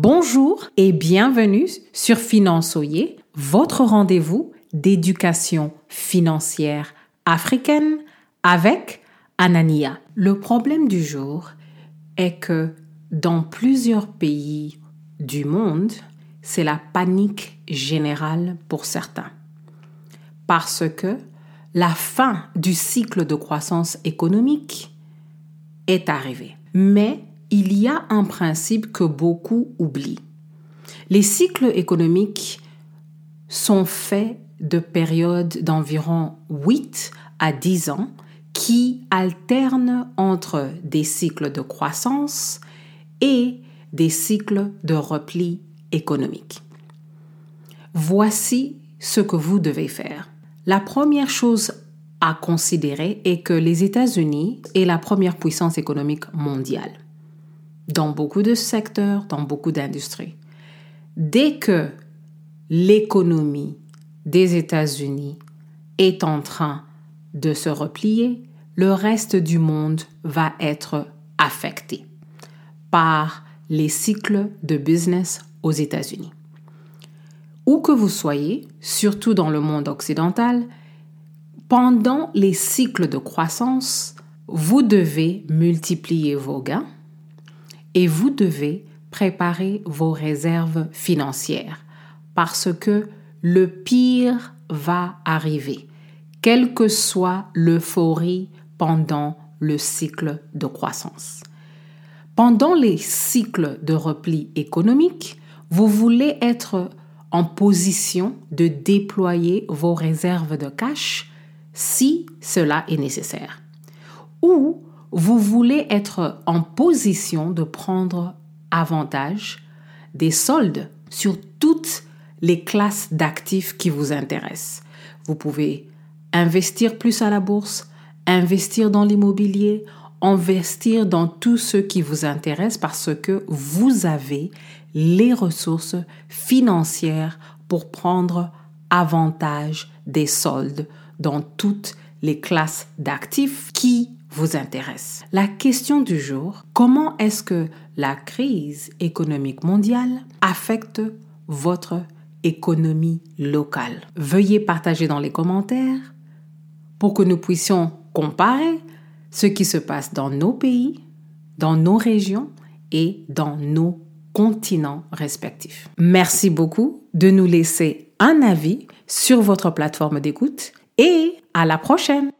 Bonjour et bienvenue sur Finançoyer, votre rendez-vous d'éducation financière africaine avec Anania. Le problème du jour est que dans plusieurs pays du monde, c'est la panique générale pour certains. Parce que la fin du cycle de croissance économique est arrivée. Mais il y a un principe que beaucoup oublient. Les cycles économiques sont faits de périodes d'environ 8 à 10 ans qui alternent entre des cycles de croissance et des cycles de repli économique. Voici ce que vous devez faire. La première chose à considérer est que les États-Unis est la première puissance économique mondiale dans beaucoup de secteurs, dans beaucoup d'industries. Dès que l'économie des États-Unis est en train de se replier, le reste du monde va être affecté par les cycles de business aux États-Unis. Où que vous soyez, surtout dans le monde occidental, pendant les cycles de croissance, vous devez multiplier vos gains et vous devez préparer vos réserves financières parce que le pire va arriver, quelle que soit l'euphorie pendant le cycle de croissance. Pendant les cycles de repli économique, vous voulez être en position de déployer vos réserves de cash si cela est nécessaire. Ou vous voulez être en position de prendre avantage des soldes sur toutes les classes d'actifs qui vous intéressent. Vous pouvez investir plus à la bourse, investir dans l'immobilier, investir dans tout ce qui vous intéresse parce que vous avez les ressources financières pour prendre avantage des soldes dans toutes les classes d'actifs qui vous intéresse. La question du jour, comment est-ce que la crise économique mondiale affecte votre économie locale? Veuillez partager dans les commentaires pour que nous puissions comparer ce qui se passe dans nos pays, dans nos régions et dans nos continents respectifs. Merci beaucoup de nous laisser un avis sur votre plateforme d'écoute et à la prochaine.